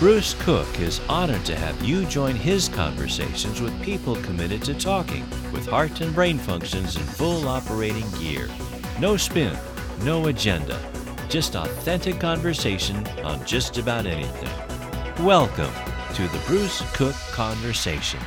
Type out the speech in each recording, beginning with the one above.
Bruce Cook is honored to have you join his conversations with people committed to talking with heart and brain functions in full operating gear. No spin, no agenda, just authentic conversation on just about anything. Welcome to the Bruce Cook Conversation.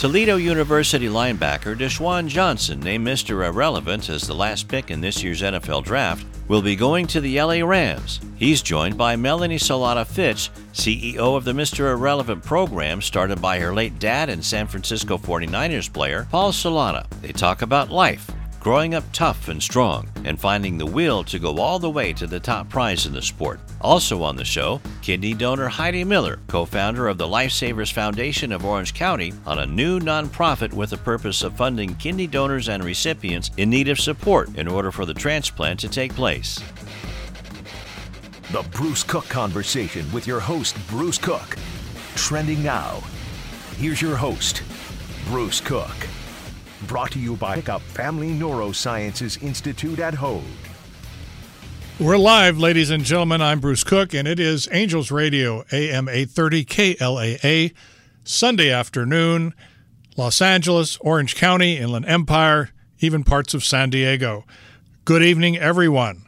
Toledo University linebacker Desjuan Johnson, named Mr. Irrelevant as the last pick in this year's NFL Draft, will be going to the LA Rams. He's joined by Melanie Salata Fitch, CEO of the Mr. Irrelevant program started by her late dad and San Francisco 49ers player, Paul Salata. They talk about life, growing up tough and strong, and finding the will to go all the way to the top prize in the sport. Also on the show, kidney donor Heidi Miller, co founder of the Lifesavers Foundation of Orange County, on a new nonprofit with the purpose of funding kidney donors and recipients in need of support in order for the transplant to take place. The Bruce Cook Conversation with your host, Bruce Cook. Trending now. Here's your host, Bruce Cook. Brought to you by Pickup Family Neurosciences Institute at Hoag. We're live, ladies and gentlemen. I'm Bruce Cook, and it is Angels Radio, AM 830 KLAA, Sunday afternoon, Los Angeles, Orange County, Inland Empire, even parts of San Diego. Good evening, everyone.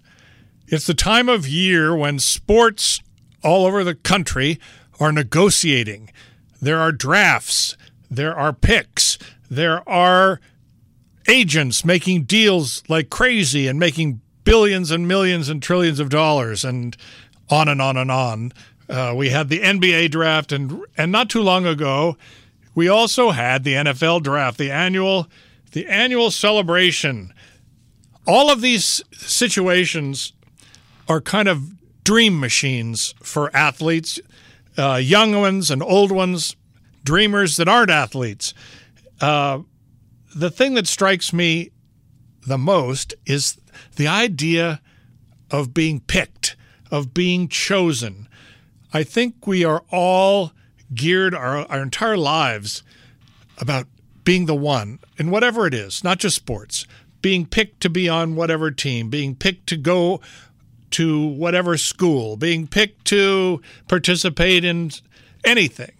It's the time of year when sports all over the country are negotiating. There are drafts, there are picks, there are agents making deals like crazy and making billions and millions and trillions of dollars and on and on and on. Uh, we had the NBA draft, and and not too long ago, we also had the NFL draft, the annual the annual celebration. All of these situations are kind of dream machines for athletes, uh, young ones and old ones, dreamers that aren't athletes. Uh, the thing that strikes me the most is the idea of being picked, of being chosen. I think we are all geared our, our entire lives about being the one in whatever it is, not just sports, being picked to be on whatever team, being picked to go to whatever school, being picked to participate in anything.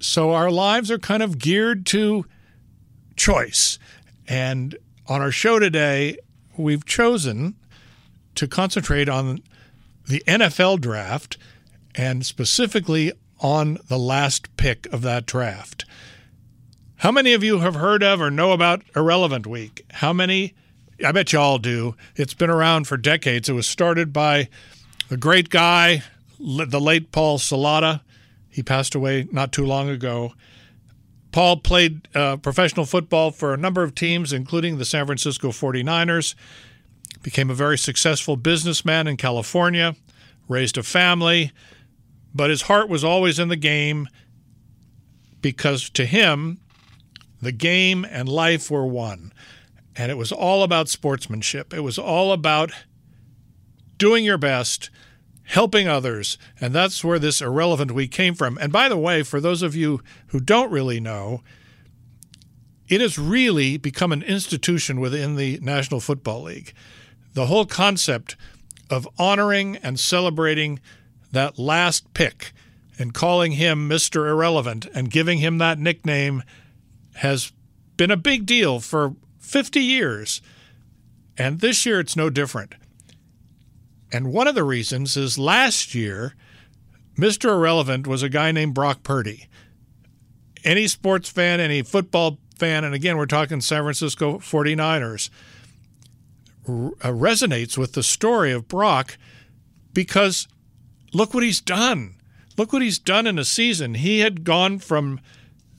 So our lives are kind of geared to choice. And on our show today, we've chosen to concentrate on the NFL draft and specifically on the last pick of that draft. How many of you have heard of or know about Irrelevant Week? How many? I bet you all do. It's been around for decades. It was started by a great guy, the late Paul Salata. He passed away not too long ago. Paul played uh, professional football for a number of teams, including the San Francisco 49ers. Became a very successful businessman in California, raised a family, but his heart was always in the game because to him, the game and life were one. And it was all about sportsmanship. It was all about doing your best, helping others. And that's where this irrelevant week came from. And by the way, for those of you who don't really know, it has really become an institution within the National Football League. The whole concept of honoring and celebrating that last pick and calling him Mr. Irrelevant and giving him that nickname has been a big deal for 50 years. And this year it's no different. And one of the reasons is last year, Mr. Irrelevant was a guy named Brock Purdy. Any sports fan, any football fan, and again, we're talking San Francisco 49ers, r- uh, resonates with the story of Brock because look what he's done. Look what he's done in a season. He had gone from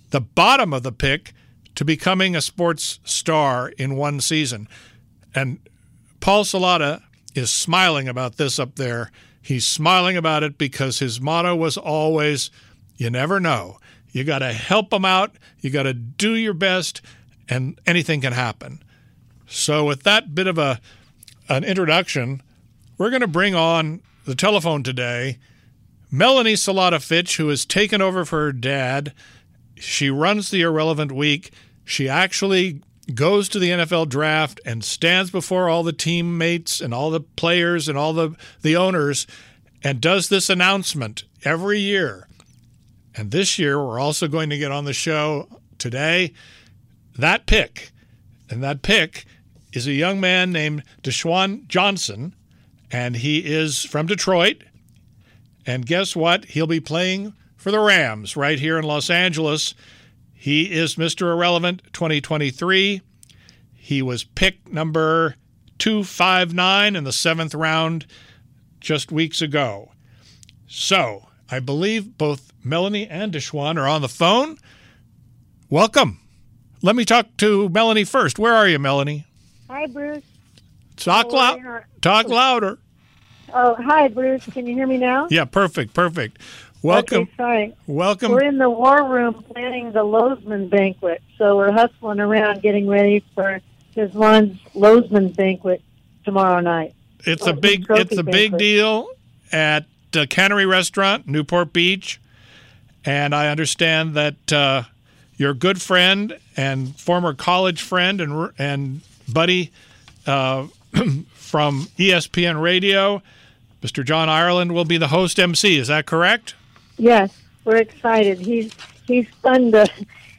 the bottom of the pick to becoming a sports star in one season. And Paul Salata is smiling about this up there. He's smiling about it because his motto was always you never know. You got to help them out, you got to do your best, and anything can happen. So, with that bit of a an introduction, we're going to bring on the telephone today Melanie Salata Fitch, who has taken over for her dad. She runs the Irrelevant Week. She actually goes to the NFL draft and stands before all the teammates and all the players and all the, the owners and does this announcement every year. And this year, we're also going to get on the show today that pick. And that pick is a young man named Desjuan Johnson, and he is from Detroit. And guess what? He'll be playing for the Rams right here in Los Angeles. He is Mr. Irrelevant 2023. He was pick number 259 in the seventh round just weeks ago. So I believe both Melanie and Desjuan are on the phone. Welcome. Let me talk to Melanie first. Where are you, Melanie? Hi, Bruce. Talk Oh, loud. Talk louder. Oh, hi, Bruce. Can you hear me now? Yeah, perfect, perfect. Welcome, Okay, sorry. welcome. We're in the war room planning the Lowsman banquet, so we're hustling around getting ready for Desmond's Lowsman banquet tomorrow night. It's a Oh, big, it's a big deal at the Cannery Restaurant, Newport Beach, and I understand that uh, your good friend and former college friend and and buddy uh, from ESPN Radio, Mr. John Ireland, will be the host MC. Is that correct? Yes, we're excited. He's he's fun to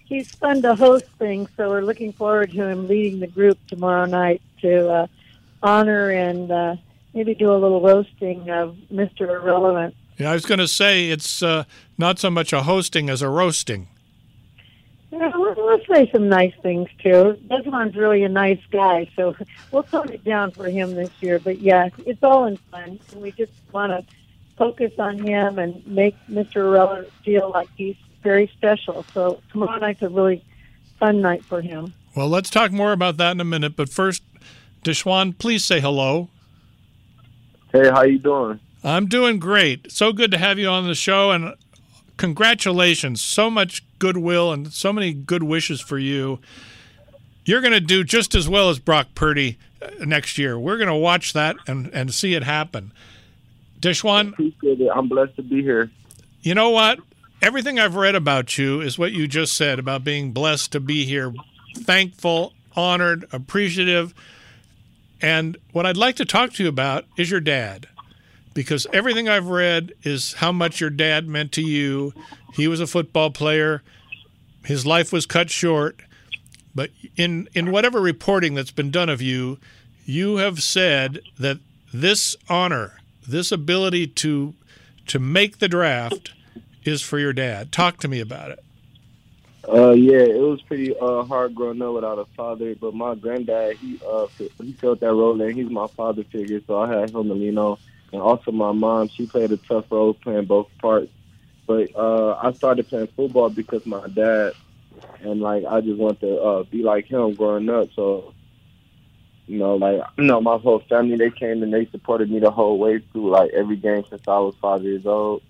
he's fun to host things, so we're looking forward to him leading the group tomorrow night to uh, honor and uh, maybe do a little roasting of Mr. Irrelevant. Yeah, I was going to say it's uh, not so much a hosting as a roasting. Yeah, we'll, we'll say some nice things too. Desmond's really a nice guy, so we'll tone it down for him this year. But yeah, it's all in fun, and we just want to focus on him and make Mr. Irrelevant feel like he's very special. So tomorrow night's a really fun night for him. Well, let's talk more about that in a minute. But first, Desjuan, please say hello. Hey, how you doing? I'm doing great. So good to have you on the show, and congratulations. So much goodwill and so many good wishes for you. You're going to do just as well as Brock Purdy uh, next year. We're going to watch that and, and see it happen. Desjuan, Appreciate it. I'm blessed to be here. you know what? Everything I've read about you is what you just said about being blessed to be here, thankful, honored, appreciative. And what I'd like to talk to you about is your dad. Because everything I've read is how much your dad meant to you. He was a football player. His life was cut short. But in, in whatever reporting that's been done of you, you have said that this honor, this ability to to make the draft is for your dad. Talk to me about it. Uh, yeah, it was pretty uh hard growing up without a father, but my granddad, he uh he filled that role, and he's my father figure, so I had him to lean on, and also my mom, she played a tough role playing both parts. But uh, I started playing football because my dad, and like I just wanted to uh be like him growing up, so. You know, like you know, my whole family they came and they supported me the whole way through like every game since I was five years old.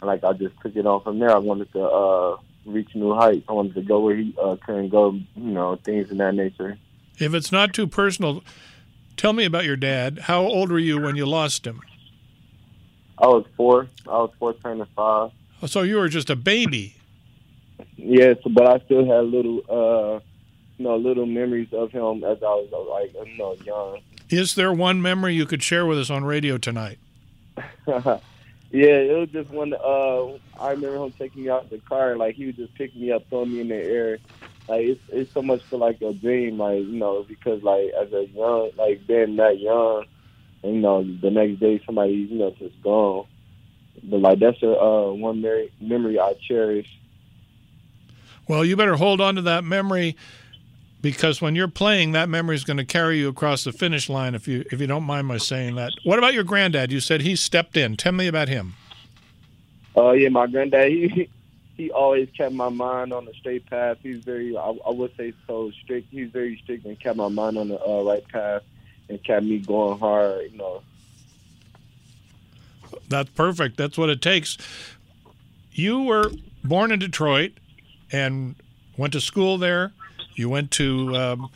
And like I just took it on from there. I wanted to uh reach new heights. I wanted to go where he uh, couldn't go. You know, things of that nature. If it's not too personal, tell me about your dad. How old were you when you lost him? I was four. I was four, turning five. So you were just a baby. Yes, but I still had little, uh, you know, little memories of him as I was like, you know, young. Is there one memory you could share with us on radio tonight? yeah, it was just one. Uh, I remember him taking me out the car, like he would just pick me up, throw me in the air. Like it's it's so much for like a dream, like you know, because like as a young, like being that young, and, you know, the next day somebody you know just gone. But like that's a uh, one memory I cherish. Well, you better hold on to that memory because when you're playing, that memory is going to carry you across the finish line. If you if you don't mind my saying that. What about your granddad? You said he stepped in. Tell me about him. Uh, yeah, my granddad, he he always kept my mind on the straight path. He's very, I, I would say, so strict. He's very strict and kept my mind on the uh, right path and kept me going hard. You know, That's perfect. That's what it takes. You were born in Detroit and went to school there. You went to um,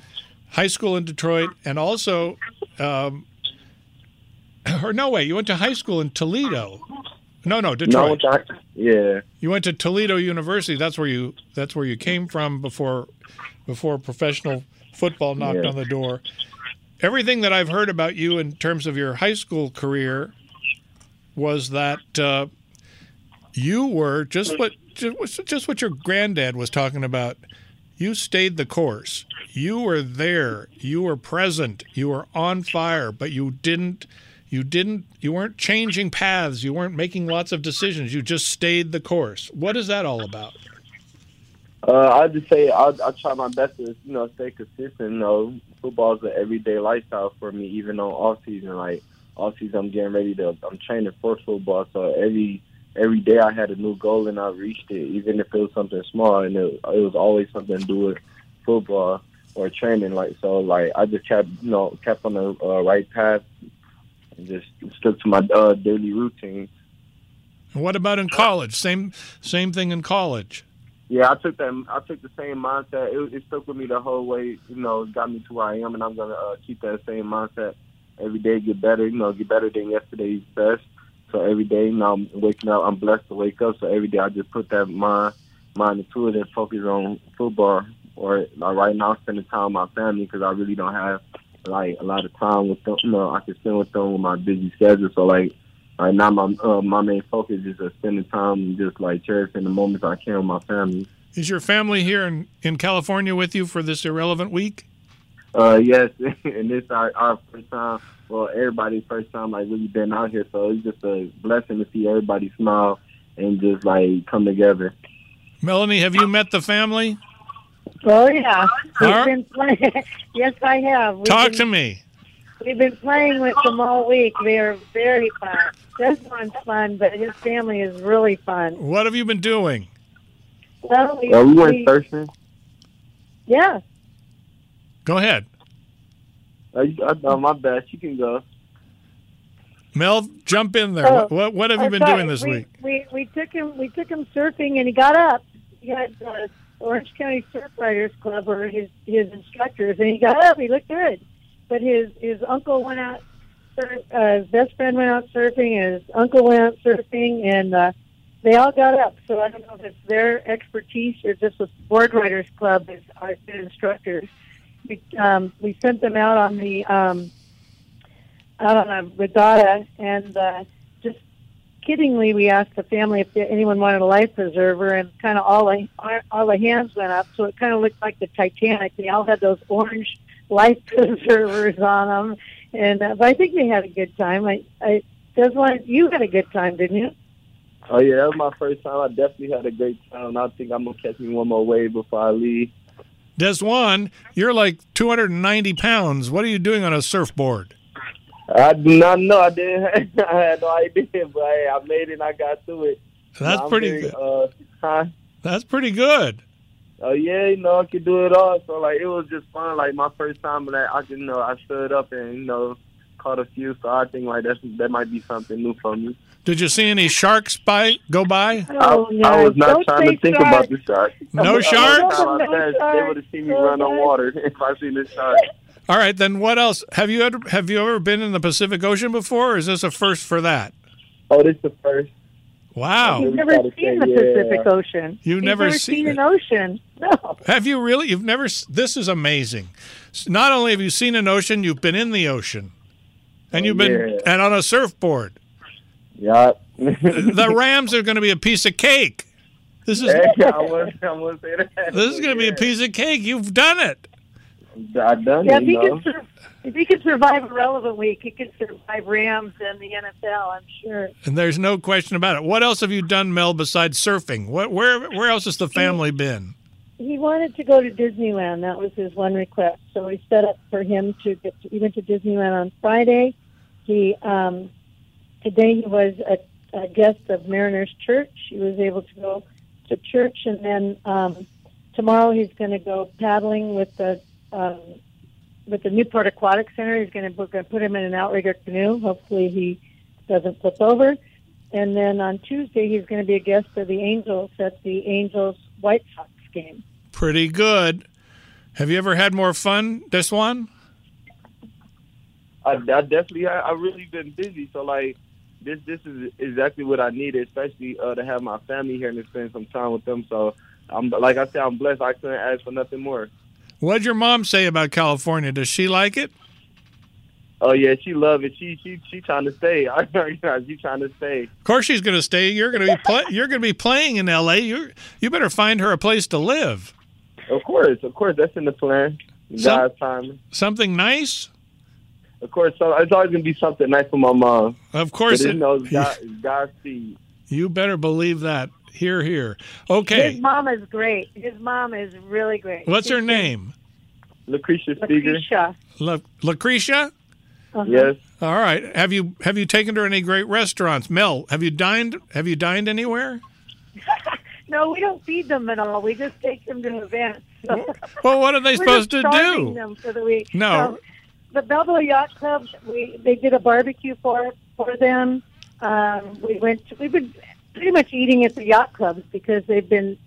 high school in Detroit and also, um, or no way, you went to high school in Toledo. No, no, No, Detroit. to- yeah, You went to Toledo University. That's where you. That's where you came from before, before professional football knocked Yeah. on the door. Everything that I've heard about you in terms of your high school career was that uh, you were just what just, just what your granddad was talking about. You stayed the course. You were there. You were present. You were on fire, but you didn't. You didn't. You weren't changing paths. You weren't making lots of decisions. You just stayed the course. What is that all about? Uh, I just say I I try my best to you know stay consistent. You know, football is an everyday lifestyle for me, even on off season. Like off season, I'm getting ready to. I'm training for football, so every every day I had a new goal and I reached it, even if it was something small. And it, it was always something to do with football or training. Like so, like I just kept you know kept on the uh, right path and just stuck to my uh, daily routine. What about in college? Same same thing in college. Yeah, I took that. I took the same mindset. It, it stuck with me the whole way. You know, it got me to where I am, and I'm gonna uh, keep that same mindset every day. Get better. You know, get better than yesterday's best. So every day, know, I'm waking up. I'm blessed to wake up. So every day, I just put that mind mind into it and focus on football. Or like right now, I'm spending time with my family because I really don't have like a lot of time with them. You know, I can spend with them with my busy schedule. So like right now my uh, my main focus is uh, spending time and just like cherishing the moments I can with my family. Is your family here in, in California with you for this irrelevant week? Uh, yes, and this our our first time. Well, everybody's first time like really been out here, so it's just a blessing to see everybody smile and just like come together. Melanie, have you met the family? Oh yeah, we've Huh? been playing. yes, I have. We've Talk been, to me. We've been playing with them all week. They are very fun. This one's fun, but his family is really fun. What have you been doing? Well, we, Uh, we went we- surfing. Yeah, Go ahead. You- I, uh, my bad. You can go. Mel, jump in there. Oh, what, what, what have you I'm been sorry. doing this we, week? We we took him we took him surfing and he got up. He had uh, Orange County Surf Riders Club or his his instructors, and he got up. He looked good, but his his uncle went out. sur- Uh, his best friend went out surfing, and his uncle went out surfing, and uh, they all got up. So I don't know if it's their expertise or just the Board Riders Club as our instructors. We um, we sent them out on the um, out on a regatta, and uh, just kiddingly, we asked the family if anyone wanted a life preserver, and kind of all the all the hands went up, so it kind of looked like the Titanic. They all had those orange life preservers on them, and uh, but I think they had a good time. I, I just wanted you had a good time, didn't you? Oh yeah, that was my first time. I definitely had a great time. I think I'm gonna catch me one more wave before I leave. Desjuan, you're like 290 pounds. What are you doing on a surfboard? I do not know. I didn't. I had no idea, but hey, I made it. and I got through it. That's I'm pretty very, good. Uh, huh? That's pretty good. Oh yeah, you know I could do it all. So like it was just fun. Like my first time, that I can you know I stood up and you know caught a few. So I think like that's that might be something new for me. Did you see any sharks by go by? Oh, I, I was not Don't trying to think shark. about the shark. No shark? Every No passed, they would have seen me No run on water if I seen the shark. All right, then what else? Have you ever have you ever been in the Pacific Ocean before? Or is this a first for that? Oh, this is the first. Wow. You've never seen say, the yeah. Pacific Ocean. You've You've never seen seen an ocean. No. Have you really? You've never. This is amazing. Not only have you seen an ocean, you've been in the ocean, and Oh, you've been yeah. and on a surfboard. Yeah. The Rams are going to be a piece of cake. This is Hey, I wouldn't, I wouldn't that. this is going to be a piece of cake. You've done it. I've done Yeah, it, if he know. could if he could survive Irrelevant week, he could survive Rams and the NFL. I'm sure. And there's no question about it. What else have you done, Mel, besides surfing? What, where where else has the family been? He wanted to go to Disneyland. That was his one request. So we set up for him to get. To, he went to Disneyland on Friday. He um, today he was a, a guest of Mariners Church. He was able to go to church, and then um, tomorrow he's going to go paddling with the um, with the Newport Aquatic Center. He's going to we're going to put him in an outrigger canoe. Hopefully he doesn't flip over. And then on Tuesday he's going to be a guest of the Angels at the Angels White Sox game. Pretty good. Have you ever had more fun, this one? I, I definitely, I, I really been busy. So like, this this is exactly what I needed, especially uh, to have my family here and to spend some time with them. So I'm like I said, I'm blessed. I couldn't ask for nothing more. What'd your mom say about California? Does she like it? Oh yeah, she love it. She she she trying to stay. I she trying to stay. Of course, she's going to stay. You're going to be play, you're going to be playing in L.A. You you better find her a place to live. Of course, of course, that's in the plan. Some- God's time. Something nice. Of course, so it's always gonna be something nice for my mom. Of course, it it, knows God, it's God's seed. you better believe that. Here, here. Okay. His mom is great. His mom is really great. What's her She's name? Lucretia Speaker. Lucretia. La- Lucretia. Uh-huh. Yes. All right. Have you have you taken her to any great restaurants? Mel, have you dined? Have you dined anywhere? No, we don't feed them at all. We just take them to events. So Well, what are they we're supposed just to starving do? them for the week. No. So, the Belleville Yacht Club, we they did a barbecue for for them. Um, we went. To, we've been pretty much eating at the yacht clubs because they've been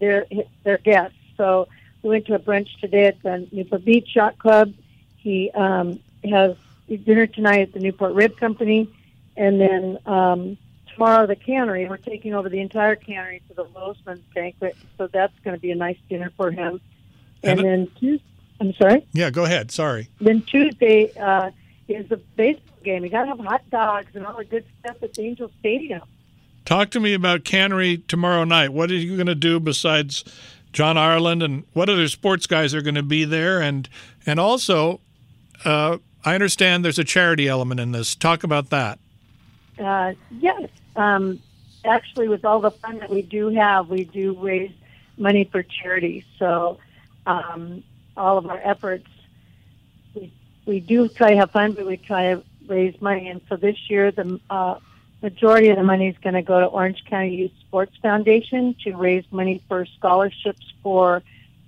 their their guests. So we went to a brunch today at the Newport Beach Yacht Club. He um, has dinner tonight at the Newport Rib Company, and then um, tomorrow the cannery. We're taking over the entire cannery for the Lowsman banquet, so that's going to be a nice dinner for him. And, And- then Tuesday, I'm sorry. Yeah, go ahead. Sorry. Then Tuesday uh, is the baseball game. You got to have hot dogs and all the good stuff at the Angel Stadium. Talk to me about Cannery tomorrow night. What are you going to do besides John Ireland, and what other sports guys are going to be there? And and also, uh, I understand there's a charity element in this. Talk about that. Uh, yes, um, actually, with all the fun that we do have, we do raise money for charity. So um, all of our efforts, we we do try to have fun, but we try to raise money. And so this year, the uh, majority of the money is going to go to Orange County Youth Sports Foundation to raise money for scholarships for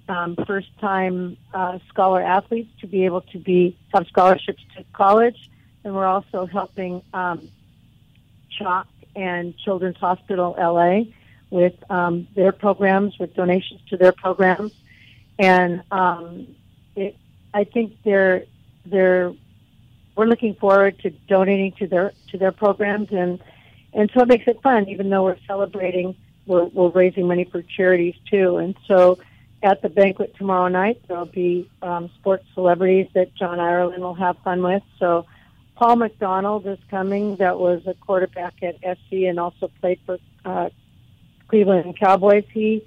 um, first-time uh, scholar athletes to be able to be have scholarships to college. And we're also helping um, CHOC and Children's Hospital LA with um, their programs, with donations to their programs, and um, it, I think they're they're we're looking forward to donating to their to their programs, and and so it makes it fun. Even though we're celebrating, we're we're raising money for charities too, and so. At the banquet tomorrow night, there'll be um, sports celebrities that John Ireland will have fun with. So, Paul McDonald is coming. That was a quarterback at SC and also played for uh, Cleveland Cowboys. He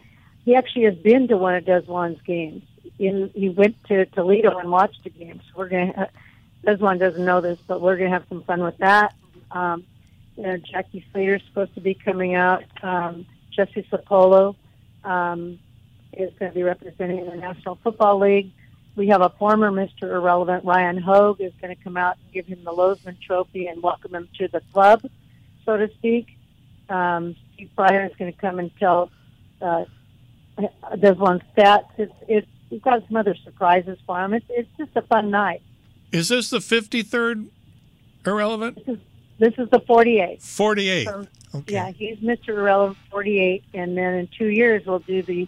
he actually has been to one of Desjuan's games. In, he went to Toledo and watched the game. We're gonna. Desjuan doesn't know this, but we're gonna have some fun with that. Um, you know, Jackie Slater's supposed to be coming out. Um, Jesse Sapolo um, is going to be representing the National Football League. We have a former Mr. Irrelevant, Ryan Hoag, is going to come out and give him the Lowsman Trophy and welcome him to the club, so to speak. Um, Steve Fryer is going to come and tell uh, Desjuan stats. It's, it's, we've got some other surprises for him. It's, it's just a fun night. Is this the 53rd irrelevant? This is the 48th. 48. So, Okay. Yeah, he's Mr. Irrelevant 48, and then in two years we'll do the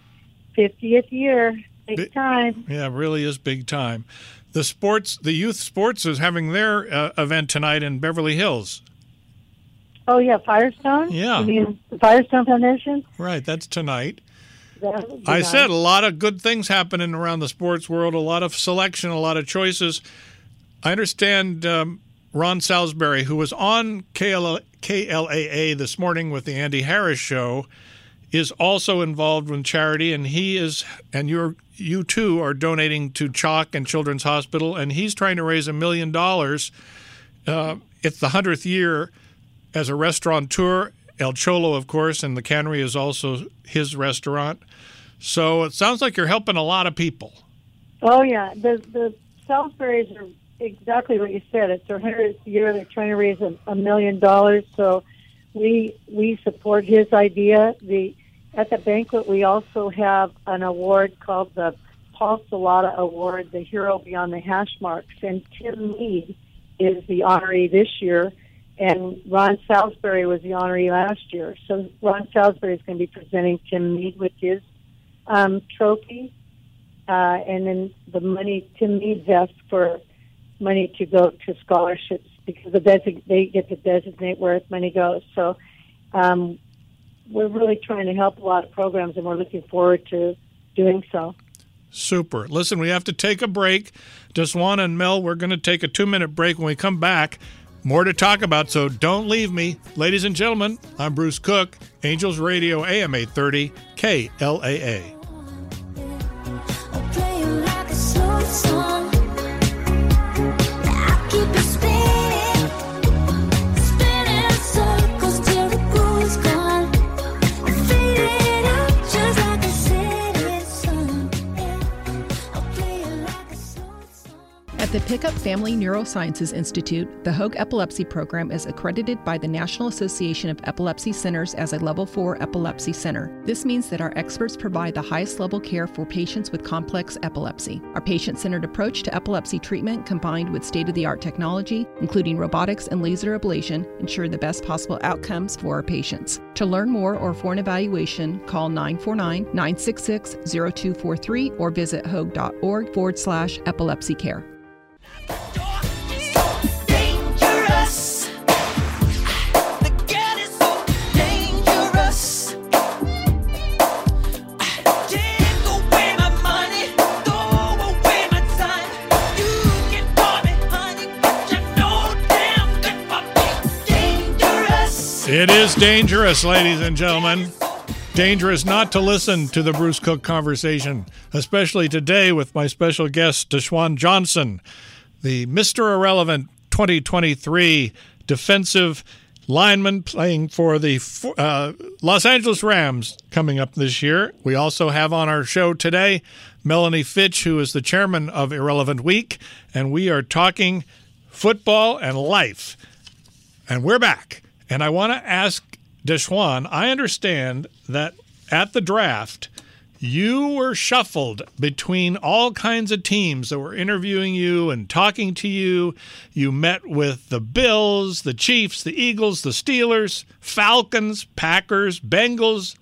50th year. Big Bi- time. Yeah, it really is big time. The sports, the youth sports is having their uh, event tonight in Beverly Hills. Oh yeah, Firestone. Yeah. You mean the Firestone Foundation? Right, that's tonight. I said a lot of good things happening around the sports world, a lot of selection, a lot of choices. I understand um, Ron Salisbury, who was on KL- KLAA this morning with the Andy Harris show, is also involved with charity, and he is, and you're, you too are donating to CHOC and Children's Hospital, and he's trying to raise a million dollars. Uh, it's the hundredth year as a restaurateur. El Cholo, of course, and the cannery is also his restaurant. So it sounds like you're helping a lot of people. Oh yeah, the the Salisbury's are exactly what you said. It's their hundredth year. They're trying to raise a, a million dollars. So we we support his idea. The at the banquet we also have an award called the Paul Salata Award, the Hero Beyond the Hash Marks, and Tim Mead is the honoree this year. And Ron Salisbury was the honoree last year. So Ron Salisbury is going to be presenting Tim Mead with his um, trophy uh, and then the money Tim needs asked for money to go to scholarships because the desig- they get to designate where money goes. So um, we're really trying to help a lot of programs, and we're looking forward to doing so. Super. Listen, we have to take a break. Desjuan and Mel, we're going to take a two minute break. When we come back, more to talk about, so don't leave me. Ladies and gentlemen, I'm Bruce Cook, Angels Radio AM 830, KLAA. The Pickup Family Neurosciences Institute, the Hoag Epilepsy Program is accredited by the National Association of Epilepsy Centers as a Level 4 epilepsy center. This means that our experts provide the highest level care for patients with complex epilepsy. Our patient centered approach to epilepsy treatment, combined with state of the art technology, including robotics and laser ablation, ensure the best possible outcomes for our patients. To learn more or for an evaluation, call 949 966 0243 or visit hoag.org forward slash epilepsy care. It is dangerous, ladies and gentlemen. Dangerous not to listen to the Bruce Cook conversation, especially today with my special guest, Desjuan Johnson, the Mr. Irrelevant 2023 defensive lineman playing for the uh, Los Angeles Rams coming up this year. We also have on our show today Melanie Fitch, who is the chairman of Irrelevant Week, and we are talking football and life. And we're back. And I want to ask Desjuan, I understand that at the draft, you were shuffled between all kinds of teams that were interviewing you and talking to you. You met with the Bills, the Chiefs, the Eagles, the Steelers, Falcons, Packers, Bengals,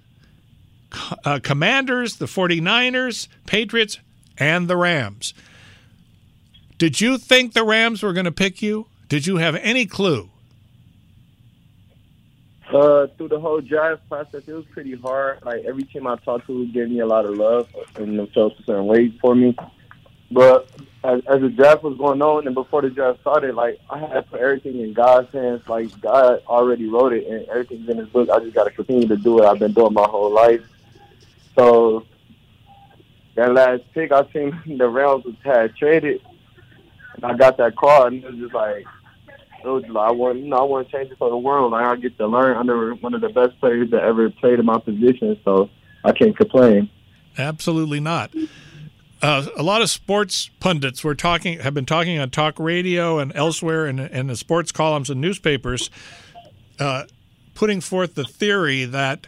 uh, Commanders, the 49ers, Patriots, and the Rams. Did you think the Rams were going to pick you? Did you have any clue? Uh, through the whole draft process, it was pretty hard. Like every team I talked to gave me a lot of love and themselves a certain ways for me. But as, as the draft was going on and before the draft started, like I had to put everything in God's hands. Like God already wrote it and everything's in His book. I just got to continue to do what I've been doing my whole life. So that last pick, I seen the Rams was had traded, and I got that call, and it was just like was I want, you know, I want to change it for the world. Like I get to learn under one of the best players that ever played in my position, so I can't complain. Absolutely not. Uh, a lot of sports pundits were talking, have been talking on talk radio and elsewhere, in, in the sports columns and newspapers, uh, putting forth the theory that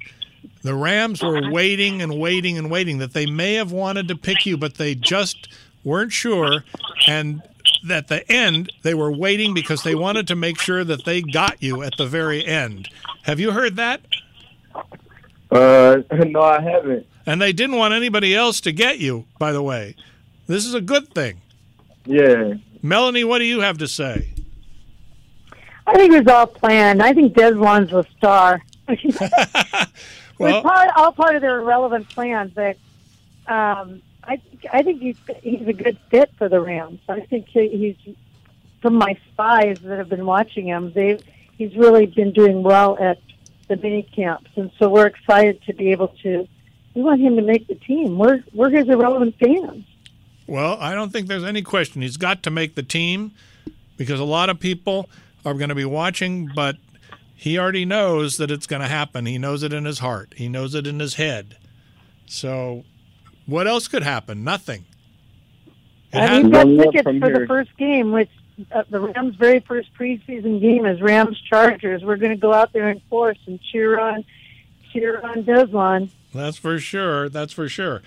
the Rams were waiting and waiting and waiting, that they may have wanted to pick you, but they just weren't sure, and at the end they were waiting because they wanted to make sure that they got you at the very end. Have you heard that? Uh, no, I haven't. And they didn't want anybody else to get you, by the way. This is a good thing. Yeah, Melanie, what do you have to say? I think it was all planned. I think Desjuan's a star. it was Well, part, all part of their irrelevant plans. But um, I, I think he's he's a good fit for the Rams. I think he's from my spies that have been watching him. They he's really been doing well at the mini camps, and so we're excited to be able to. We want him to make the team. We're we're his irrelevant fans. well, I don't think there's any question. He's got to make the team because a lot of people are going to be watching, but he already knows that it's going to happen. He knows it in his heart. He knows it in his head. So, what else could happen? Nothing. It And had- we've got tickets for here. the first game, which uh, the Rams' very first preseason game is Rams Chargers. We're going to go out there in force and cheer on, cheer on Desmond. That's for sure. That's for sure.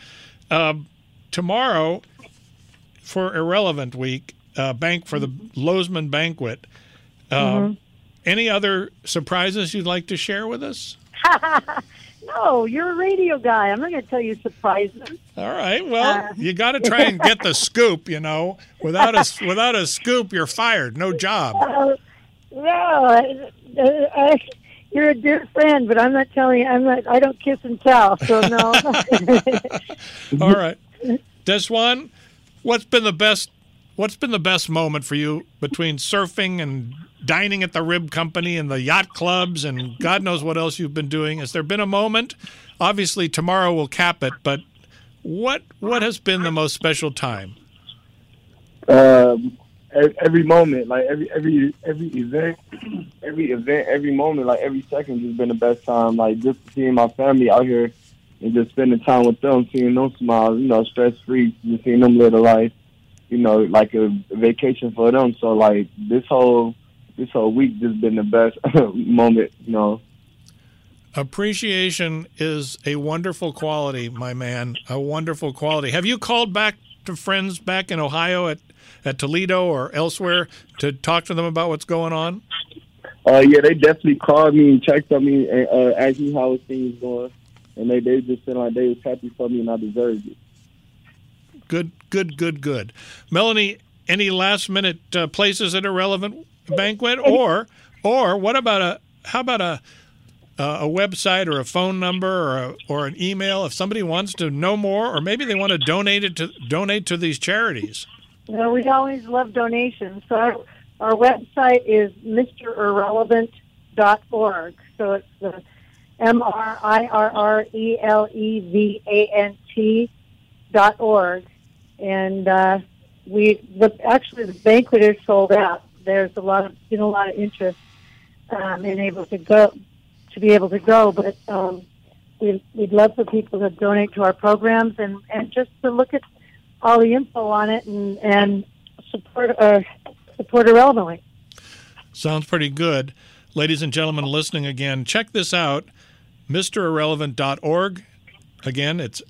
Um, tomorrow, for Irrelevant Week, uh, bank for the Lowsman banquet. Um, Any other surprises you'd like to share with us? No, you're a radio guy. I'm not going to tell you surprises. All right. Well, Uh, you got to try and get the scoop. You know, without a without a scoop, you're fired. No job. Uh, no, I, I, you're a dear friend, but I'm not telling you. I'm not. I don't kiss and tell. So no. All right. Desjuan, what's been the best? What's been the best moment for you between surfing and dining at the Rib Company and the yacht clubs and God knows what else you've been doing? Has there been a moment? Obviously, tomorrow will cap it, but what what has been the most special time? um, every moment, like every every every event, every event, every moment, like every second, just been the best time. Like just seeing my family out here and just spending time with them, seeing them smile, you know, stress free, just seeing them live a life, you know, like a vacation for them. So like this whole this whole week just been the best moment, you know. Appreciation is a wonderful quality, my man. A wonderful quality. Have you called back to friends back in Ohio at, at Toledo or elsewhere to talk to them about what's going on? Uh, yeah, they definitely called me and checked on me and uh, asked me how things going, and they they just said like they was happy for me and I deserved it. Good, good, good, good. Melanie, any last minute uh, places at Irrelevant Banquet, or or what about a how about a uh, a website or a phone number or a, or an email if somebody wants to know more, or maybe they want to donate it to donate to these charities. Know, we always love donations. So our, our website is MrIrrelevant.org. So it's the M R I R R E L E V A N T dot org. And uh, we the, actually the banquet is sold out. There's a lot of been a lot of interest um, in able to go to be able to go, but um, we'd, we'd love for people to donate to our programs and, and just to look at all the info on it and, and support uh, support irrelevantly. Sounds pretty good. Ladies and gentlemen listening again, check this out MrIrrelevant.org. Again, it's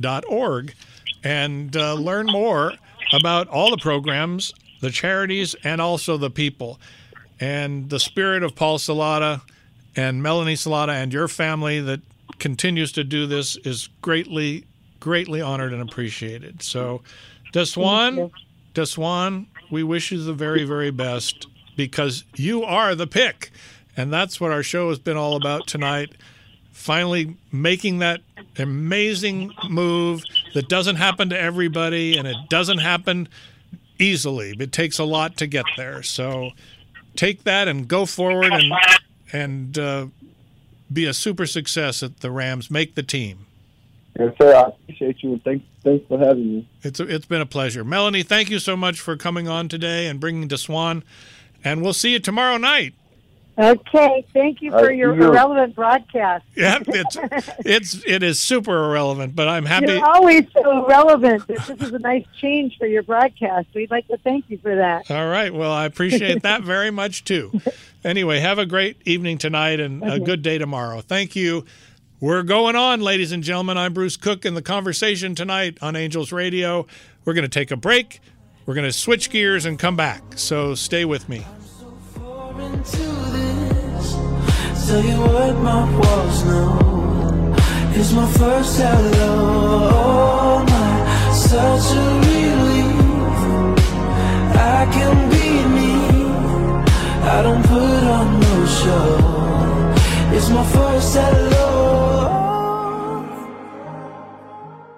MRIrrelevant.org. And uh, learn more about all the programs, the charities, and also the people. And the spirit of Paul Salata and Melanie Salata and your family that continues to do this is greatly, greatly honored and appreciated. So, Desjuan, Desjuan, we wish you the very, very best because you are the pick. And that's what our show has been all about tonight. Finally making that amazing move that doesn't happen to everybody and it doesn't happen easily. It takes a lot to get there. So take that and go forward and and uh, be a super success at the Rams. Make the team. And sir, I appreciate you and thanks thanks for having me. It's it's been a pleasure, Melanie. Thank you so much for coming on today and bringing Desjuan. And we'll see you tomorrow night. Okay, thank you for right, your you. irrelevant broadcast. Yeah, it's it's it is super irrelevant, but I'm happy. You're always so relevant. This is a nice change for your broadcast. We'd like to thank you for that. All right. Well, I appreciate that very much too. Anyway, have a great evening tonight and a good day tomorrow. Thank you. We're going on, ladies and gentlemen. I'm Bruce Cook, and the conversation tonight on Angels Radio. We're going to take a break. We're going to switch gears and come back. So stay with me. Tell you what my walls know is my first hello. Oh my, such a relief. I can be me. I don't put on no show. It's my first hello.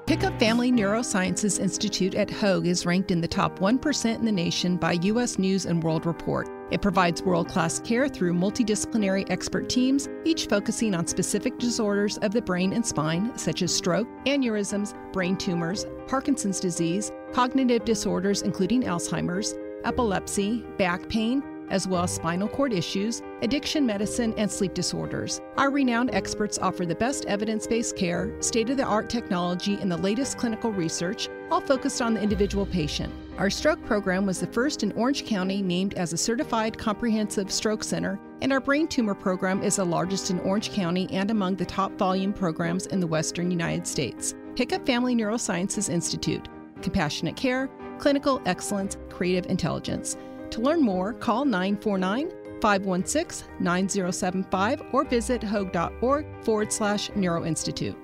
Pickup Family Neurosciences Institute at Hoag is ranked in the top 1% in the nation by U.S. News and World Report. It provides world class care through multidisciplinary expert teams, each focusing on specific disorders of the brain and spine, such as stroke, aneurysms, brain tumors, Parkinson's disease, cognitive disorders, including Alzheimer's, epilepsy, back pain, as well as spinal cord issues, addiction medicine, and sleep disorders. Our renowned experts offer the best evidence based care, state of the art technology, and the latest clinical research, all focused on the individual patient. Our stroke program was the first in Orange County named as a certified comprehensive stroke center, and our brain tumor program is the largest in Orange County and among the top volume programs in the western United States. Pickup Family Neurosciences Institute. Compassionate care, clinical excellence, creative intelligence. To learn more, call 949 516 9075 or visit hoag.org forward slash neuroinstitute.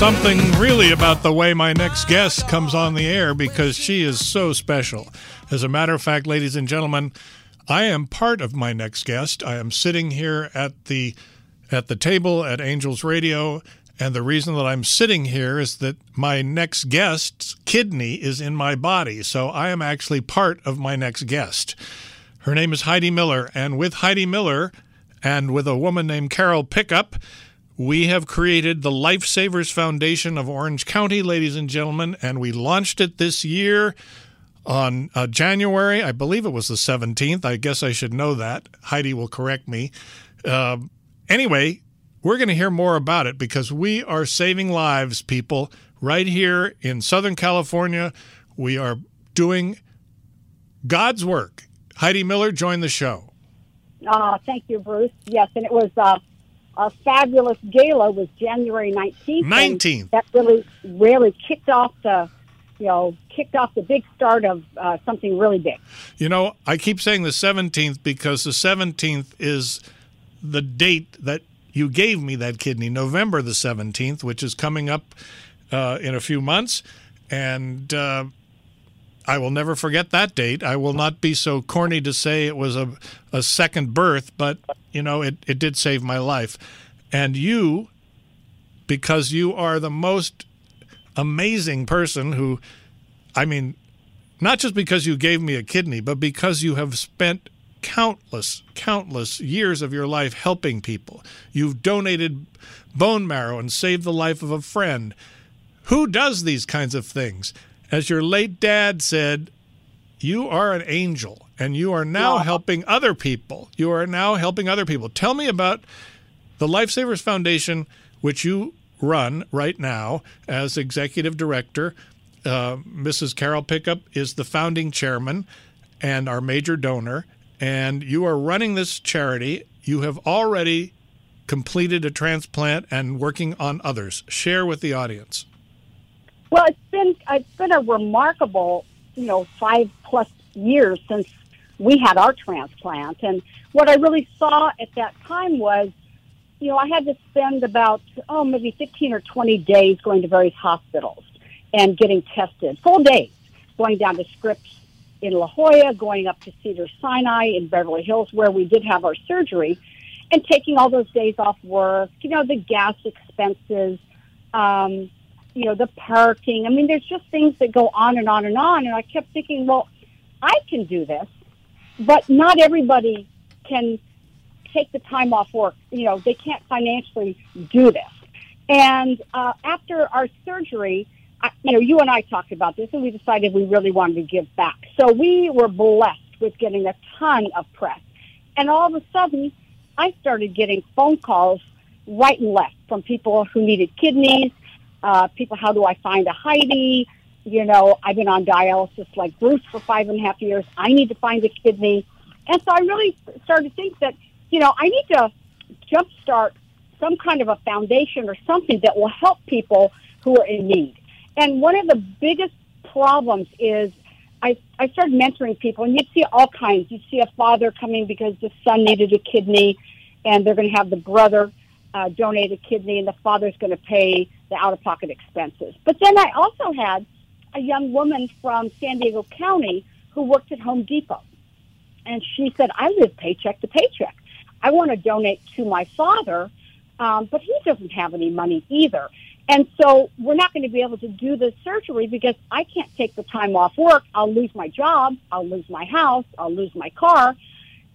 Something really about the way my next guest comes on the air because she is so special. As a matter of fact, ladies and gentlemen, I am part of my next guest. I am sitting here at the at the table at Angels Radio, and the reason that I'm sitting here is that my next guest's kidney is in my body, so I am actually part of my next guest. Her name is Heidi Miller, and with Heidi Miller and with a woman named Carol Pickup, we have created the Lifesavers Foundation of Orange County, ladies and gentlemen, and we launched it this year on uh, January. I believe it was the 17th. I guess I should know that. Heidi will correct me. Uh, anyway, we're going to hear more about it because we are saving lives, people, right here in Southern California. We are doing God's work. Heidi Miller joined the show. Uh, thank you, Bruce. Yes, and it was uh, a fabulous gala. Was January nineteenth. 19th. That really, really kicked off the, you know, kicked off the big start of uh, something really big. You know, I keep saying the 17th because the 17th is the date that you gave me that kidney, November the 17th, which is coming up uh, in a few months. And uh, I will never forget that date. I will not be so corny to say it was a, a second birth, but, you know, it, it did save my life. And you, because you are the most amazing person who, I mean, not just because you gave me a kidney, but because you have spent countless, countless years of your life helping people. You've donated bone marrow and saved the life of a friend. Who does these kinds of things? As your late dad said, you are an angel and you are now helping other people. You are now helping other people. Tell me about the Lifesavers Foundation, which you run right now as executive director. Uh, Mrs. Carol Pickup is the founding chairman and our major donor. And you are running this charity. You have already completed a transplant and working on others. Share with the audience. Well, it's been it's been a remarkable, you know, five plus years since we had our transplant, and what I really saw at that time was, you know, I had to spend about oh maybe fifteen or twenty days going to various hospitals and getting tested, full days, going down to Scripps in La Jolla, going up to Cedar Sinai in Beverly Hills, where we did have our surgery, and taking all those days off work, you know, the gas expenses. Um, you know, the parking. I mean, there's just things that go on and on and on. And I kept thinking, well, I can do this, but not everybody can take the time off work. You know, they can't financially do this. And uh, after our surgery, I, you know, you and I talked about this, and we decided we really wanted to give back. So we were blessed with getting a ton of press. And all of a sudden, I started getting phone calls right and left from people who needed kidneys, uh, people, how do I find a Heidi? You know, I've been on dialysis like Bruce for five and a half years. I need to find a kidney. And so I really started to think that, you know, I need to jumpstart some kind of a foundation or something that will help people who are in need. And one of the biggest problems is I, I started mentoring people, and you'd see all kinds. You'd see a father coming because the son needed a kidney, and they're going to have the brother uh, donate a kidney, and the father's going to pay the out-of-pocket expenses. But then I also had a young woman from San Diego County who worked at Home Depot, and she said, "I live paycheck to paycheck. I want to donate to my father, um, but he doesn't have any money either." And so we're not going to be able to do the surgery because I can't take the time off work. I'll lose my job. I'll lose my house. I'll lose my car.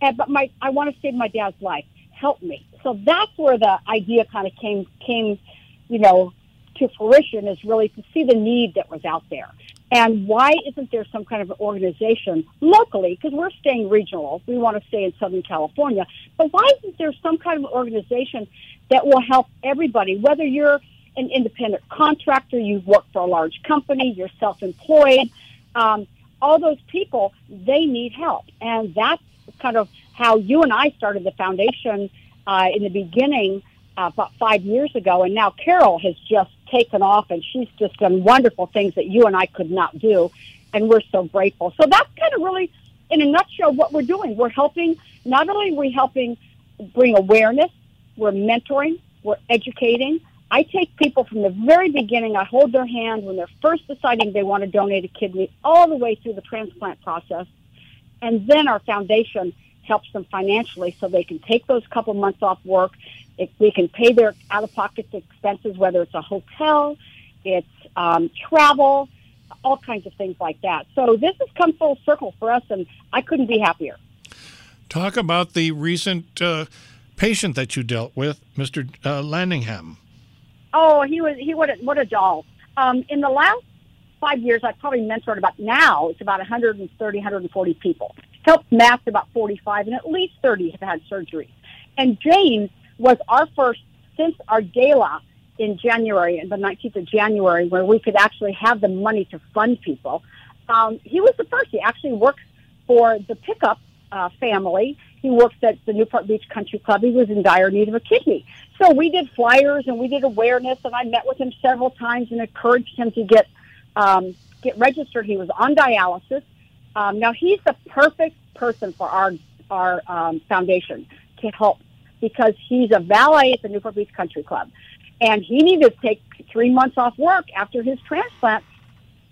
And, but my, I want to save my dad's life. Help me. So that's where the idea kind of came, came, you know, to fruition is really to see the need that was out there. And why isn't there some kind of an organization locally? Because we're staying regional. We want to stay in Southern California. But why isn't there some kind of organization that will help everybody, whether you're an independent contractor, you work for a large company, you're self-employed, um, all those people, they need help. And that's kind of how you and I started the foundation uh, in the beginning uh, about five years ago. And now Carol has just taken off and she's just done wonderful things that you and I could not do. And we're so grateful. So that's kind of really, in a nutshell, what we're doing. We're helping, not only are we helping bring awareness, we're mentoring, we're educating, I take people from the very beginning. I hold their hand when they're first deciding they want to donate a kidney, all the way through the transplant process, and then our foundation helps them financially so they can take those couple months off work. If we can pay their out-of-pocket expenses, whether it's a hotel, it's um, travel, all kinds of things like that. So this has come full circle for us, and I couldn't be happier. Talk about the recent uh, patient that you dealt with, Mr. Uh, Landingham. Oh, he was he what a, what a doll. Um, in the last five years, I've probably mentored about now it's about 130, 140 people. Helped match about 45, and at least 30 have had surgery. And James was our first since our gala in January, the 19th of January, where we could actually have the money to fund people. Um, he was the first. He actually works for the Pickup uh, family. He works at the Newport Beach Country Club. He was in dire need of a kidney. So we did flyers and we did awareness, and I met with him several times and encouraged him to get um, get registered. He was on dialysis. Um, now he's the perfect person for our our um, foundation to help because he's a valet at the Newport Beach Country Club, and he needed to take three months off work after his transplant.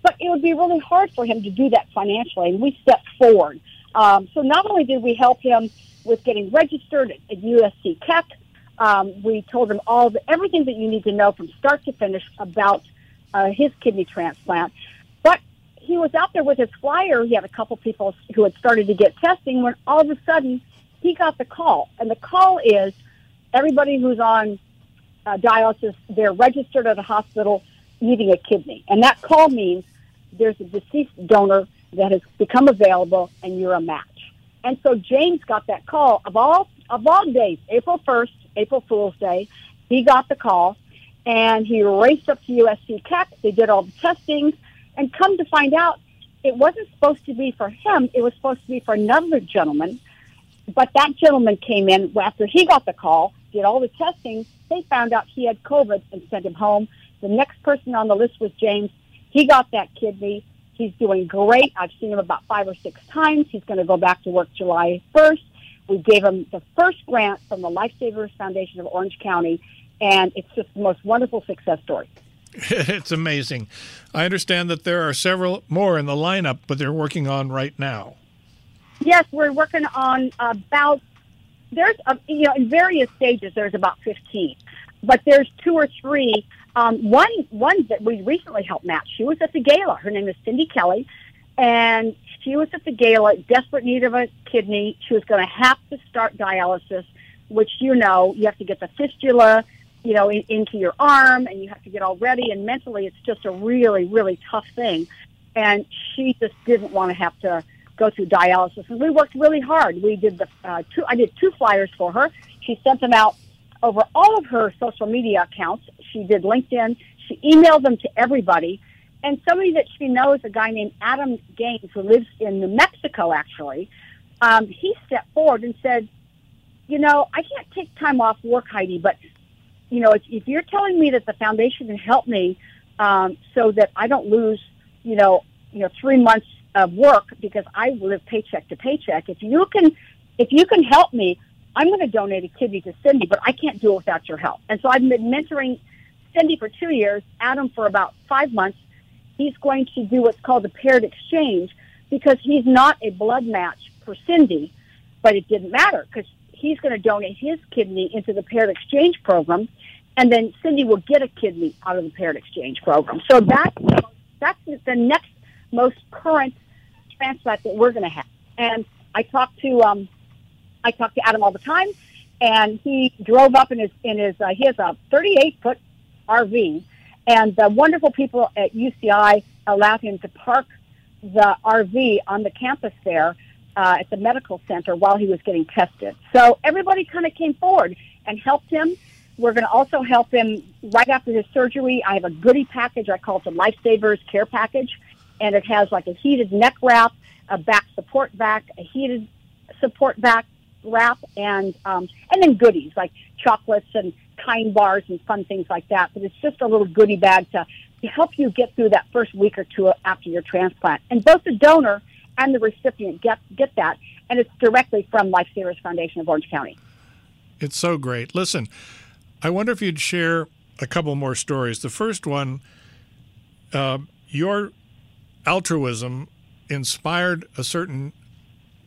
But it would be really hard for him to do that financially, and we stepped forward. Um, so not only did we help him with getting registered at, at USC Keck, um, we told him all the everything that you need to know from start to finish about uh, his kidney transplant. But he was out there with his flyer. He had a couple people who had started to get testing when all of a sudden he got the call. And the call is everybody who's on uh, dialysis, they're registered at a hospital needing a kidney. And that call means there's a deceased donor that has become available and you're a match. And so James got that call of all of all days, April 1st, April Fool's Day. He got the call and he raced up to USC Keck. They did all the testing and come to find out it wasn't supposed to be for him. It was supposed to be for another gentleman. But that gentleman came in after he got the call, did all the testing. They found out he had COVID and sent him home. The next person on the list was James. He got that kidney. He's doing great. I've seen him about five or six times. He's going to go back to work July 1st. We gave him the first grant from the Lifesavers Foundation of Orange County, and it's just the most wonderful success story. it's amazing. I understand that there are several more in the lineup, but they're working on right now. Yes, we're working on about there's a, you know in various stages. There's about fifteen, but there's two or three. Um, one one that we recently helped match. She was at the gala. Her name is Cindy Kelly, and she was at the gala, desperate need of a kidney. She was going to have to start dialysis, which you know you have to get the fistula, you know, in, into your arm, and you have to get all ready. And mentally, it's just a really really tough thing. And she just didn't want to have to go through dialysis. And we worked really hard. We did the uh, two. I did two flyers for her. She sent them out over all of her social media accounts. She did LinkedIn. She emailed them to everybody. And somebody that she knows, a guy named Adam Gaines, who lives in New Mexico, actually, um, he stepped forward and said, "You know, I can't take time off work, Heidi, but you know, if, if you're telling me that the foundation can help me um, so that I don't lose, you know, you know, three months of work because I live paycheck to paycheck. If you can, if you can help me, I'm going to donate a kidney to Cindy, but I can't do it without your help. And so I've been mentoring Cindy for two years, Adam for about five months. He's going to do what's called a paired exchange because he's not a blood match for Cindy, but it didn't matter because he's going to donate his kidney into the paired exchange program, and then Cindy will get a kidney out of the paired exchange program. So that's that's the next most current transplant that we're going to have. And I talked to um, I talk to Adam all the time, and he drove up in his in his uh, he has a 38 foot RV, and the wonderful people at UCI allowed him to park the RV on the campus there uh, at the medical center while he was getting tested. So everybody kind of came forward and helped him. We're going to also help him right after his surgery. I have a goodie package. I call it the Lifesavers Care Package, and it has like a heated neck wrap, a back support back, a heated support back wrap, and um, and then goodies like chocolates and kind bars and fun things like that. But it's just a little goodie bag to, help you get through that first week or two after your transplant. And both the donor and the recipient get get that, and it's directly from Lifesavers Foundation of Orange County. It's so great. Listen, I wonder if you'd share a couple more stories. The first one, uh, your altruism inspired a certain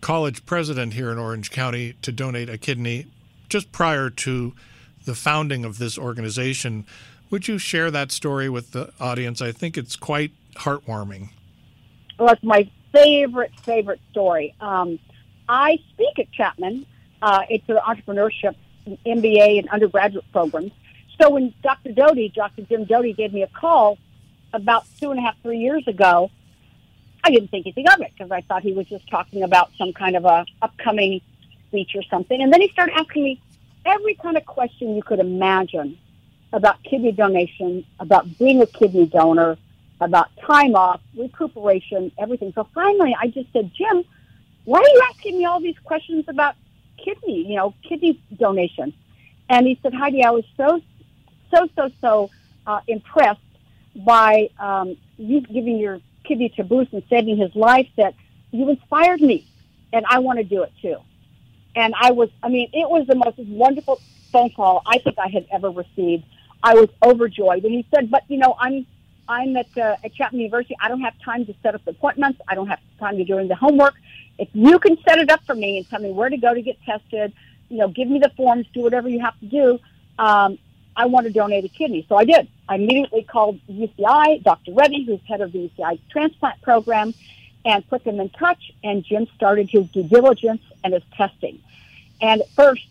college president here in Orange County to donate a kidney just prior to the founding of this organization. Would you share that story with the audience? I think it's quite heartwarming. Well, it's my favorite, favorite story. Um, I speak at Chapman. Uh, it's an entrepreneurship MBA and undergraduate program. So when Dr. Doti, Dr. Jim Doti, gave me a call about two and a half, three years ago, I didn't think anything of it because I thought he was just talking about some kind of a upcoming speech or something. And then he started asking me every kind of question you could imagine about kidney donation, about being a kidney donor, about time off, recuperation, everything. So finally, I just said, Jim, why are you asking me all these questions about kidney, you know, kidney donation? And he said, Heidi, I was so, so, so, so uh, impressed by um, you giving your to Bruce and saving his life that you inspired me, and I want to do it too. And I was, I mean, it was the most wonderful phone call I think I had ever received. I was overjoyed. And he said, but you know, I'm, I'm at, uh, at Chapman University. I don't have time to set up the appointments. I don't have time to do the homework. If you can set it up for me and tell me where to go to get tested, you know, give me the forms, do whatever you have to do. Um, I want to donate a kidney. So I did. I immediately called UCI, Dr. Reddy, who's head of the UCI transplant program, and put them in touch. And Jim started his due diligence and his testing. And at first,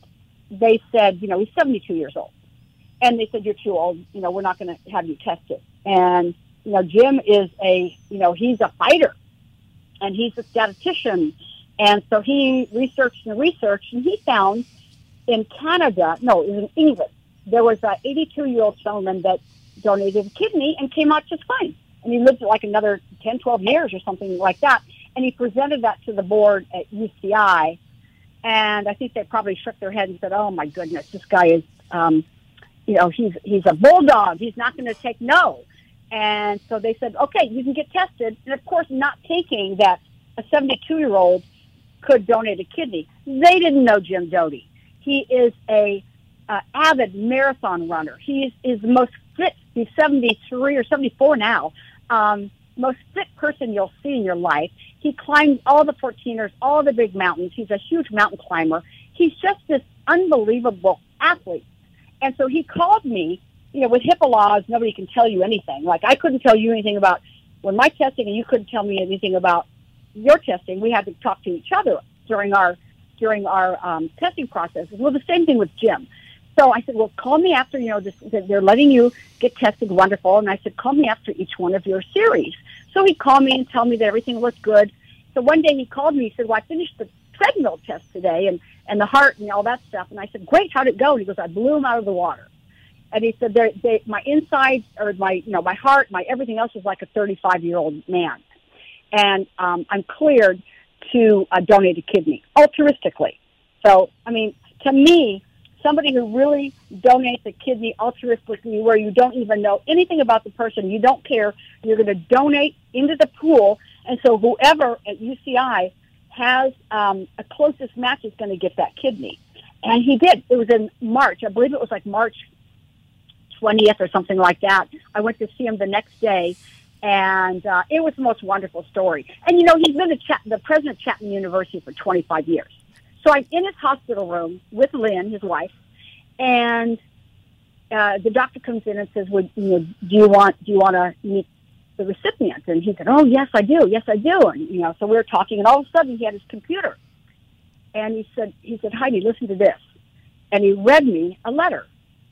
they said, you know, he's 72 years old. And they said, you're too old. You know, we're not going to have you tested. And, you know, Jim is a, you know, he's a fighter and he's a statistician. And so he researched and researched and he found in Canada, no, it was in England, there was an 82 year old gentleman that donated a kidney and came out just fine. And he lived like another 10, 12 years or something like that. And he presented that to the board at UCI. And I think they probably shook their head and said, oh my goodness, this guy is, um, you know, he's, he's a bulldog. He's not going to take no. And so they said, okay, you can get tested. And of course, not thinking that a 72 year old could donate a kidney. They didn't know Jim Doti. He is a uh, avid marathon runner. He is, is the most fit. He's 73 or 74 now. Um, most fit person you'll see in your life. He climbs all the 14ers, all the big mountains. He's a huge mountain climber. He's just this unbelievable athlete. And so he called me, you know, with HIPAA laws, nobody can tell you anything. Like I couldn't tell you anything about when my testing and you couldn't tell me anything about your testing. We had to talk to each other during our during our um, testing process. Well, the same thing with Jim. So I said, well, call me after, you know, this, they're letting you get tested. Wonderful. And I said, call me after each one of your series. So he called me and tell me that everything looked good. So one day he called me. He said, well, I finished the treadmill test today and, and the heart and all that stuff. And I said, great. How'd it go? And he goes, I blew him out of the water. And he said, they, they, my insides or my, you know, my heart, my everything else is like a 35 year old man. And um, I'm cleared to uh, donate a kidney altruistically. So, I mean, to me, somebody who really donates a kidney altruistically where you don't even know anything about the person, you don't care, you're going to donate into the pool. And so whoever at UCI has um, a closest match is going to get that kidney. And he did. It was in March. I believe it was like March 20th or something like that. I went to see him the next day. And uh, it was the most wonderful story. And you know, he's been the, Chat- the president of Chapman University for 25 years. So I'm in his hospital room with Lynn, his wife, and uh, the doctor comes in and says, "Would you know, do you want do you want to meet the recipient?" And he said, "Oh, yes, I do. Yes, I do." And you know, so we were talking, and all of a sudden he had his computer, and he said, "He said, Heidi, listen to this," and he read me a letter,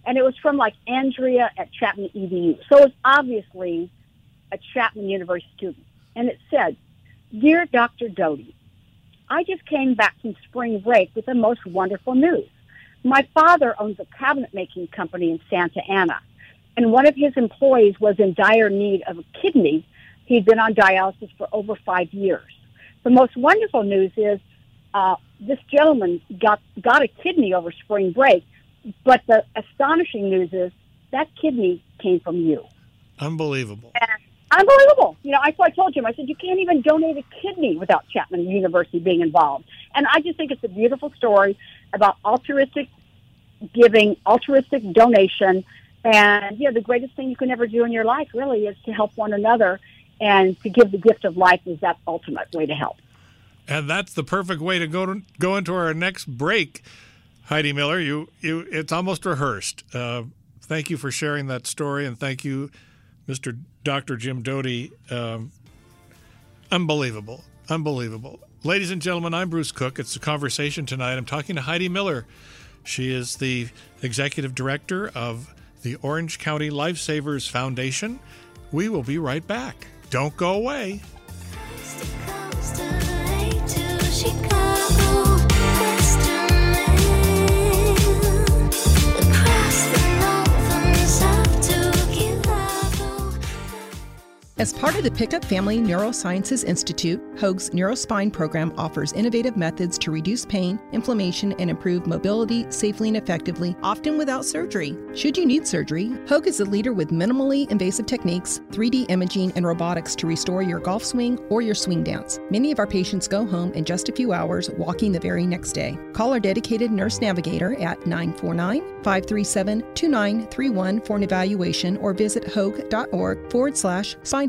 and it was from like Andrea at Chapman EDU. So it was obviously a Chapman University student, and it said, "Dear Dr. Doti." I just came back from spring break with the most wonderful news. My father owns a cabinet making company in Santa Ana, and one of his employees was in dire need of a kidney. He'd been on dialysis for over five years. The most wonderful news is uh, this gentleman got got a kidney over spring break, but the astonishing news is that kidney came from you. Unbelievable. Unbelievable. You know, I, so I told him, I said, you can't even donate a kidney without Chapman University being involved. And I just think it's a beautiful story about altruistic giving, altruistic donation, And you know, the greatest thing you can ever do in your life really is to help one another, and to give the gift of life is that ultimate way to help. And that's the perfect way to go to go into our next break. Heidi Miller, you you it's almost rehearsed. Uh, thank you for sharing that story, and thank you, Mr. Dr. Jim Doti. Um, unbelievable, unbelievable. Ladies and gentlemen, I'm Bruce Cook. It's a conversation tonight. I'm talking to Heidi Miller. She is the executive director of the Orange County Lifesavers Foundation. We will be right back. Don't go away. As part of the Pickup Family Neurosciences Institute, Hoag's Neurospine program offers innovative methods to reduce pain, inflammation, and improve mobility safely and effectively, often without surgery. Should you need surgery, Hoag is a leader with minimally invasive techniques, 3D imaging, and robotics to restore your golf swing or your swing dance. Many of our patients go home in just a few hours, walking the very next day. Call our dedicated nurse navigator at 949 537 2931 for an evaluation or visit hoag.org forward slash spine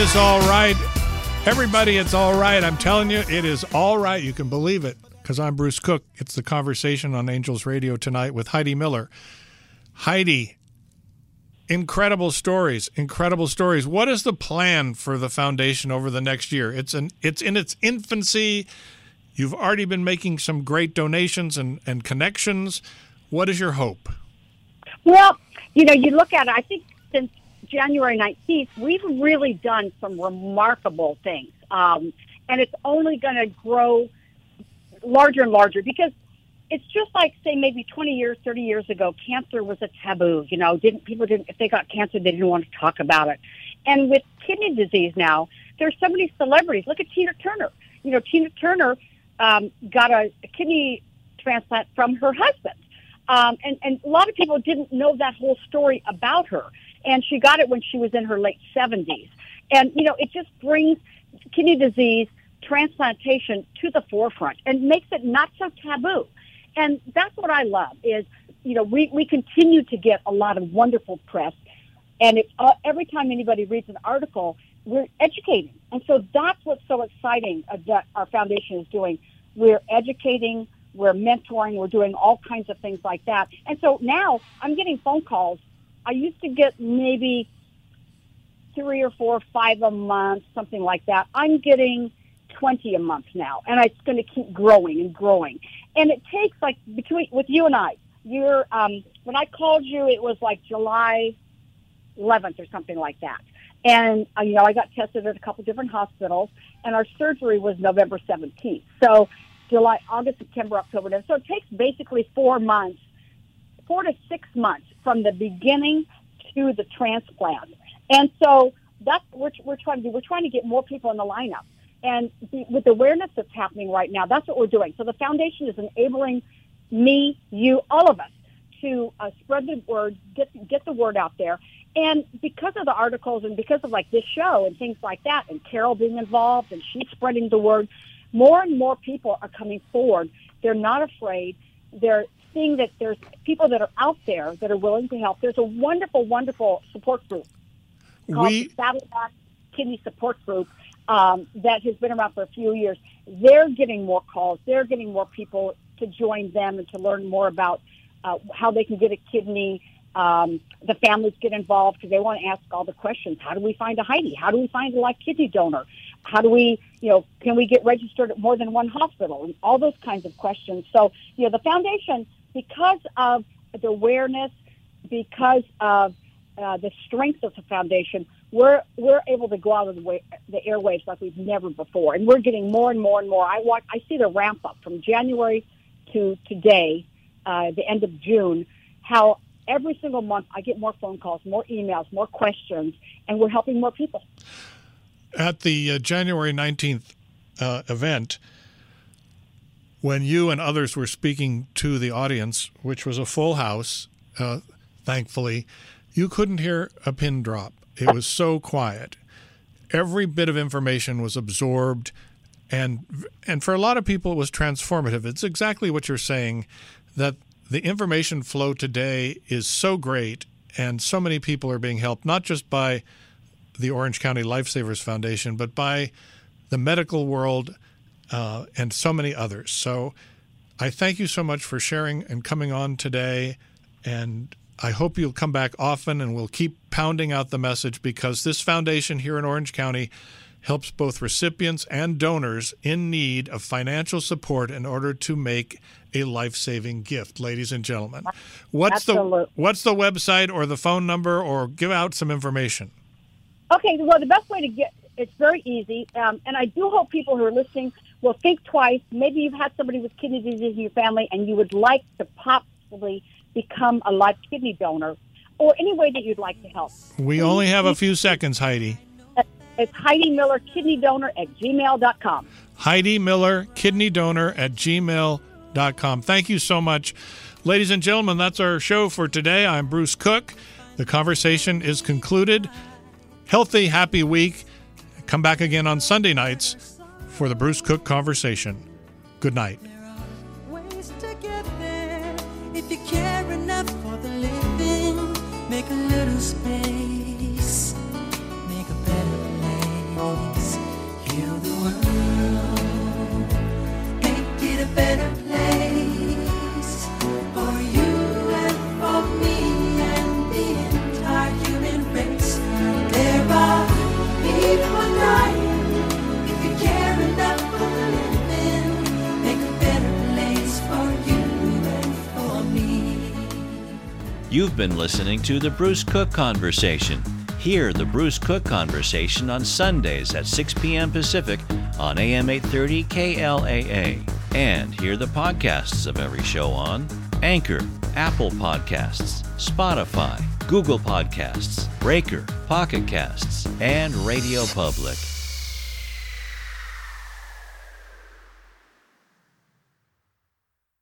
is all right. Everybody, it's all right. I'm telling you, it is all right. You can believe it because I'm Bruce Cook. It's the conversation on Angels Radio tonight with Heidi Miller. Heidi, incredible stories, incredible stories. What is the plan for the foundation over the next year? It's an it's in its infancy. You've already been making some great donations and, and connections. What is your hope? Well, you know, you look at it, I think January 19th, we've really done some remarkable things. Um, and it's only going to grow larger and larger because it's just like, say, maybe 20 years, 30 years ago, cancer was a taboo. You know, didn't people didn't, if they got cancer, they didn't want to talk about it. And with kidney disease now, there's so many celebrities. Look at Tina Turner. You know, Tina Turner um, got a, a kidney transplant from her husband. Um, and, and a lot of people didn't know that whole story about her. And she got it when she was in her late 70s. And, you know, it just brings kidney disease transplantation to the forefront and makes it not so taboo. And that's what I love is, you know, we, we continue to get a lot of wonderful press. And it's, uh, every time anybody reads an article, we're educating. And so that's what's so exciting uh, that our foundation is doing. We're educating, we're mentoring, we're doing all kinds of things like that. And so now I'm getting phone calls. I used to get maybe three or four, five a month, something like that. I'm getting 20 a month now, and it's going to keep growing and growing. And it takes like between with you and I, you're um, when I called you, it was like July 11th or something like that. And uh, you know, I got tested at a couple different hospitals, and our surgery was November 17th. So July, August, September, October. So it takes basically four months, four to six months from the beginning to the transplant. And so that's what we're, we're trying to do. We're trying to get more people in the lineup. And the, with the awareness that's happening right now, that's what we're doing. So the foundation is enabling me, you, all of us to uh, spread the word, get get the word out there. And because of the articles and because of like this show and things like that, and Carol being involved and she's spreading the word, more and more people are coming forward. They're not afraid. They're seeing that there's people that are out there that are willing to help. There's a wonderful, wonderful support group called We- the Saddleback Kidney Support Group um, that has been around for a few years. They're getting more calls. They're getting more people to join them and to learn more about uh, how they can get a kidney. Um, the families get involved because they want to ask all the questions. How do we find a Heidi? How do we find a live kidney donor? How do we, you know, can we get registered at more than one hospital? And all those kinds of questions. So, you know, the foundation, because of the awareness, because of uh, the strength of the foundation, we're we're able to go out of the, way, the airwaves like we've never before, and we're getting more and more and more. I watch, I see the ramp up from January to today, uh, the end of June. How every single month I get more phone calls, more emails, more questions, and we're helping more people. at the uh, January 19th uh, event, when you and others were speaking to the audience, which was a full house, uh, thankfully, you couldn't hear a pin drop. It was so quiet. Every bit of information was absorbed and and for a lot of people it was transformative. It's exactly what you're saying that the information flow today is so great and so many people are being helped not just by the Orange County Lifesavers Foundation but by the medical world uh, and so many others. So I thank you so much for sharing and coming on today. And I hope you'll come back often and we'll keep pounding out the message because this foundation here in Orange County helps both recipients and donors in need of financial support in order to make a life-saving gift, ladies and gentlemen. What's Absolutely. the what's the website or the phone number or give out some information? Okay, well, the best way to get it's very easy, um, and I do hope people who are listening will think twice. Maybe you've had somebody with kidney disease in your family, and you would like to possibly become a live kidney donor, or any way that you'd like to help. We only have a few seconds, Heidi. It's Heidi Miller, kidney donor at gmail.com. Heidi Miller, kidney donor at gmail.com. Thank you so much. Ladies and gentlemen, that's our show for today. I'm Bruce Cook. The conversation is concluded. Healthy, happy week. Come back again on Sunday nights for the Bruce Cook conversation. Good night. ways You've been listening to the Bruce Cook Conversation. Hear the Bruce Cook Conversation on Sundays at 6 p.m. Pacific on AM 830 KLAA. And hear the podcasts of every show on Anchor, Apple Podcasts, Spotify, Google Podcasts, Breaker, Pocket Casts, and Radio Public.